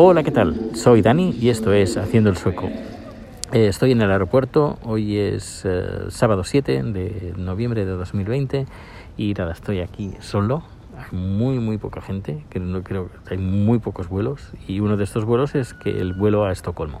Hola, ¿qué tal? Soy Dani y esto es Haciendo el Sueco. Eh, estoy en el aeropuerto, hoy es eh, sábado 7 de noviembre de 2020 y nada, estoy aquí solo. Hay muy, muy poca gente, que no creo hay muy pocos vuelos y uno de estos vuelos es que el vuelo a Estocolmo.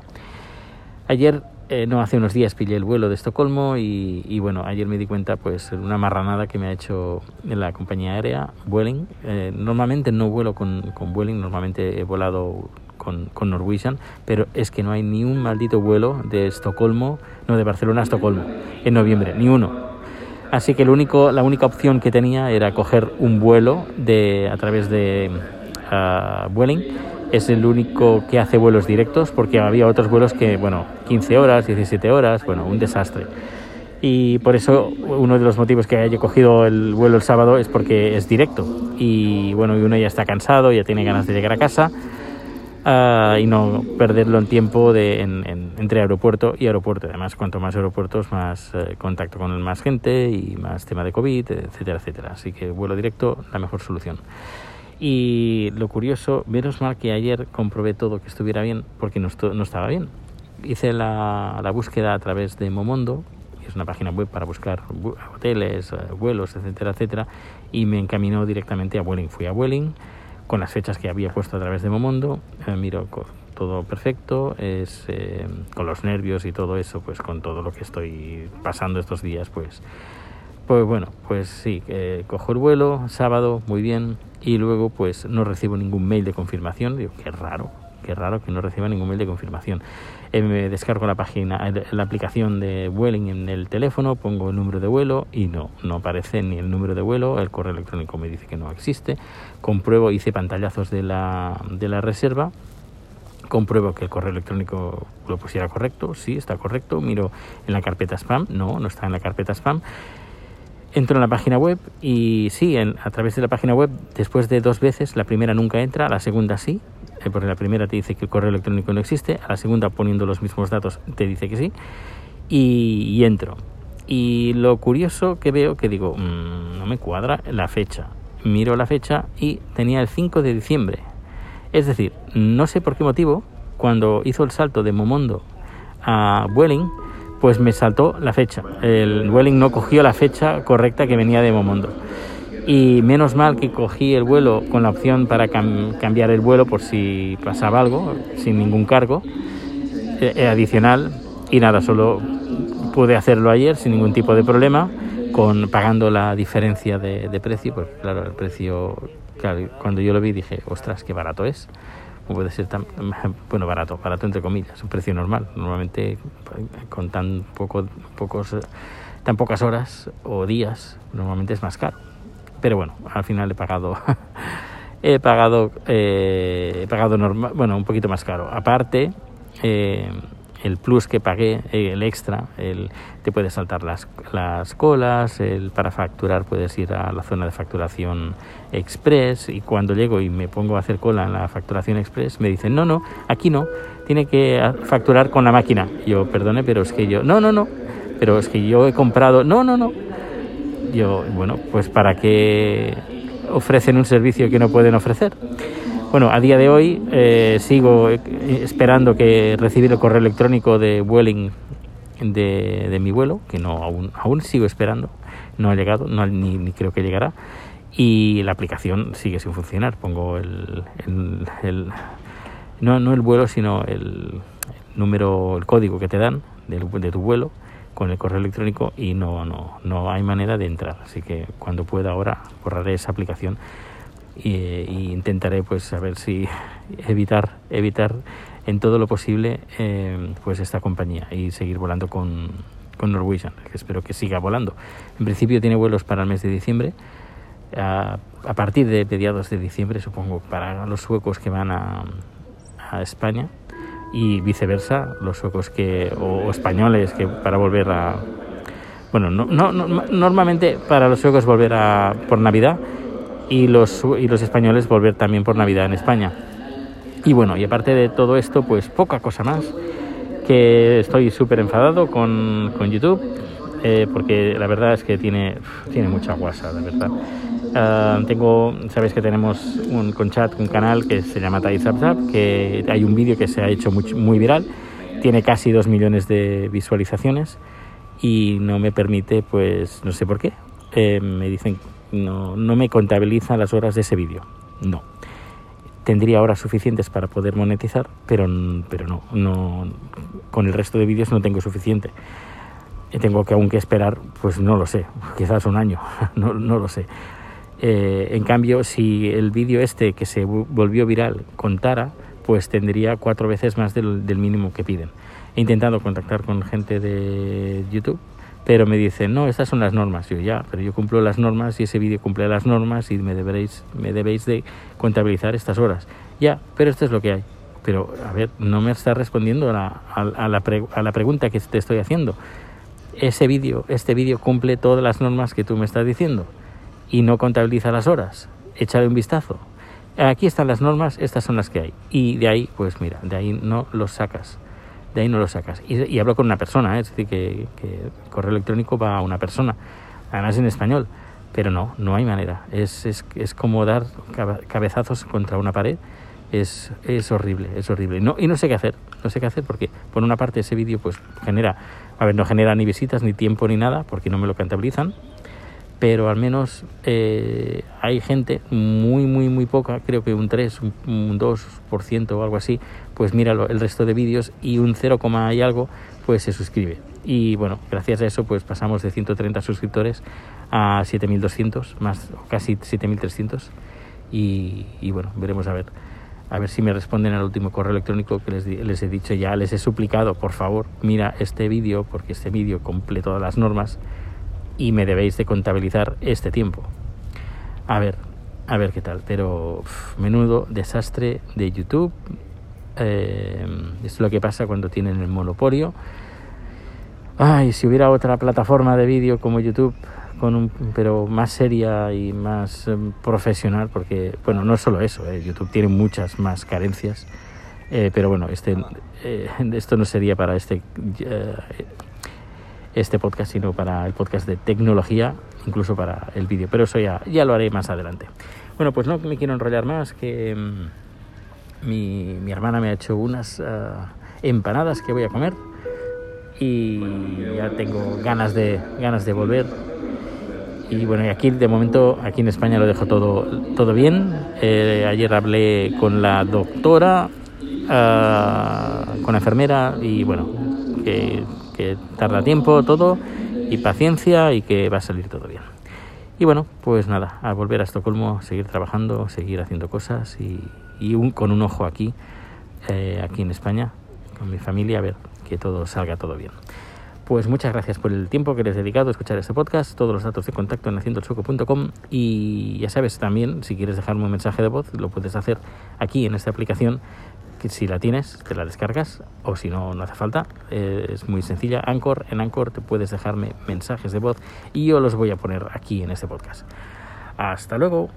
Ayer, eh, no, hace unos días pillé el vuelo de Estocolmo y, bueno, ayer me di cuenta pues una marranada que me ha hecho la compañía aérea, Vueling. normalmente no vuelo con, con Vueling, normalmente he volado con, con, Norwegian, pero es que no hay ni un maldito vuelo de Estocolmo, no, de Barcelona a Estocolmo, en noviembre, ni uno. Así que la única opción que tenía era coger un vuelo de, a través de uh, Vueling. Es el único que hace vuelos directos, porque había otros vuelos que, bueno, 15 horas, 17 horas, bueno, un desastre y por eso uno de los motivos que haya cogido el vuelo el sábado es porque es directo y bueno y uno ya está cansado ya tiene ganas de llegar a casa y no perderlo en tiempo de, entre aeropuerto y aeropuerto. Además, cuanto más aeropuertos, más eh, contacto con más gente y más tema de COVID, etcétera, etcétera. Así que vuelo directo, la mejor solución. Y lo curioso, menos mal que ayer comprobé todo que estuviera bien, porque no, no estaba bien. Hice la, la, búsqueda a través de Momondo, que es una página web para buscar hoteles, eh, vuelos, etcétera, etcétera, y me encaminó directamente a Vueling. Fui a Vueling con las fechas que había puesto a través de Momondo. Eh, miro todo perfecto, es eh, con los nervios y todo eso, pues con todo lo que estoy pasando estos días, pues, pues bueno, pues sí, eh, cojo el vuelo, sábado, muy bien, y luego pues no recibo ningún mail de confirmación, digo, qué raro, qué raro que no reciba ningún mail de confirmación. Eh, me descargo la página, la aplicación de Vueling en el teléfono, pongo el número de vuelo y no, no aparece ni el número de vuelo, el correo electrónico me dice que no existe. Compruebo, hice pantallazos de la, de la reserva, compruebo que el correo electrónico lo pusiera correcto, sí, está correcto, miro en la carpeta spam, no, no está en la carpeta spam. Entro en la página web y sí, a través de la página web, después de dos veces, la primera nunca entra, la segunda sí, porque la primera te dice que el correo electrónico no existe, a la segunda poniendo los mismos datos te dice que sí, y, entro. Y lo curioso que veo, que digo, mm, no me cuadra la fecha. Miro la fecha y tenía el 5 de diciembre. Es decir, no sé por qué motivo, cuando hizo el salto de Momondo a Vueling, pues me saltó la fecha. El Vueling no cogió la fecha correcta que venía de Momondo y menos mal que cogí el vuelo con la opción para cambiar el vuelo por si pasaba algo, sin ningún cargo eh, eh, adicional y nada, solo pude hacerlo ayer sin ningún tipo de problema, con pagando la diferencia de, precio, pues claro, el precio, cuando yo lo vi dije, ostras, qué barato es. ¿Cómo puede ser tan, bueno, barato, barato entre comillas, un precio normal. Normalmente con tan poco, pocos, tan pocas horas o días, normalmente es más caro. Pero bueno, al final he pagado. he pagado. Eh, he pagado normal, bueno, un poquito más caro. Aparte, eh, el plus que pagué, el extra, el, te puedes saltar las, las colas, el, para facturar puedes ir a la zona de facturación express y cuando llego y me pongo a hacer cola en la facturación express me dicen, no, no, aquí no, tiene que facturar con la máquina. yo, perdone, pero es que yo, no, no, no, pero es que yo he comprado, no, no, no, yo, bueno, pues para qué ofrecen un servicio que no pueden ofrecer. Bueno, a día de hoy eh, sigo esperando que recibir el correo electrónico de Vueling de, de, mi vuelo, que no aún, aún sigo esperando, no ha llegado, no, ni, ni, creo que llegará, y la aplicación sigue sin funcionar. Pongo el, el, no, no el vuelo, sino el, número, el código que te dan de, de tu vuelo, con el correo electrónico y no, no, no hay manera de entrar. Así que cuando pueda ahora borraré esa aplicación e, intentaré pues a ver si evitar, evitar en todo lo posible eh, pues esta compañía y seguir volando con, con Norwegian, espero que siga volando. En principio tiene vuelos para el mes de diciembre. A, a partir de mediados de diciembre, supongo, para los suecos que van a, a España, y viceversa, los suecos que, o, españoles que para volver a... Bueno, no, no, normalmente para los suecos volver a, por Navidad y los, y los españoles volver también por Navidad en España. Y bueno, y aparte de todo esto, pues poca cosa más, que estoy súper enfadado con, con YouTube, eh, porque la verdad es que tiene, tiene mucha guasa, de verdad. Ah, tengo, sabéis que tenemos un con chat, un canal que se llama Tai que hay un vídeo que se ha hecho muy, muy viral, tiene casi dos millones de visualizaciones y no me permite, pues no sé por qué, eh, me dicen no, no me contabiliza las horas de ese vídeo. No. Tendría horas suficientes para poder monetizar, pero, pero no, no, con el resto de vídeos no tengo suficiente. Tengo que aún que esperar, pues no lo sé, quizás un año, no, no lo sé. Eh, en cambio, si el vídeo este que se volvió viral contara, pues tendría cuatro veces más del, mínimo que piden. He intentado contactar con gente de YouTube pero me dicen, no, estas son las normas. Yo ya, pero yo cumplo las normas y ese vídeo cumple las normas y me deberéis, me debéis de contabilizar estas horas. Ya, pero esto es lo que hay. Pero, a ver, no me está respondiendo a la, a, la, a la pregunta que te estoy haciendo. Ese vídeo, este vídeo cumple todas las normas que tú me estás diciendo y no contabiliza las horas. Échale un vistazo. Aquí están las normas, estas son las que hay. Y de ahí, pues mira, de ahí no los sacas de ahí no lo sacas. Y, hablo con una persona, ¿eh? es decir, que, el correo electrónico va a una persona, además en español, pero no, no hay manera. Es, es, es como dar cabezazos contra una pared. Es, es horrible, es horrible. No, y no sé qué hacer, no sé qué hacer porque por una parte ese vídeo pues genera, a ver, no genera ni visitas, ni tiempo, ni nada, porque no me lo contabilizan pero al menos eh, hay gente muy, muy, muy poca, creo que un 3, un, 2% o algo así, pues mira el resto de vídeos y un 0, y algo, pues se suscribe. Y bueno, gracias a eso, pues pasamos de 130 suscriptores a 7200, más casi 7300. Y, y bueno, veremos a ver. A ver si me responden al último correo electrónico que les, les he dicho ya, les he suplicado, por favor, mira este vídeo, porque este vídeo cumple todas las normas y me debéis de contabilizar este tiempo. A ver, a ver qué tal, pero menudo desastre de YouTube. Eh, es lo que pasa cuando tienen el monopolio. Ay, si hubiera otra plataforma de vídeo como YouTube, con un, pero más seria y más em, profesional, porque, bueno, no solo eso, eh, YouTube tiene muchas más carencias, eh, pero bueno, este, esto no sería para este este podcast, sino para el podcast de tecnología, incluso para el vídeo. Pero eso ya, ya lo haré más adelante. Bueno, pues no me quiero enrollar más, que mm, mi, mi, hermana me ha hecho unas ah, empanadas que voy a comer y ya tengo ganas de, ganas de volver. Y bueno, y aquí de momento, aquí en España lo dejo todo, todo bien. Eh, ayer hablé con la doctora, ah, con la enfermera y bueno, que que tarda tiempo todo y paciencia y que va a salir todo bien. Y bueno, pues nada, a volver a Estocolmo, seguir trabajando, seguir haciendo cosas y, un, con un ojo aquí, eh, aquí en España, con mi familia, a ver que todo salga todo bien. Pues muchas gracias por el tiempo que les he dedicado a escuchar este podcast. Todos los datos de contacto en haciendoelsueco.com y ya sabes también, si quieres dejarme un mensaje de voz, lo puedes hacer aquí en esta aplicación si la tienes, te la descargas, o si no, no hace falta. Eh, es muy sencilla. Anchor, en Anchor te puedes dejarme mensajes de voz y yo los voy a poner aquí en este podcast. Hasta luego.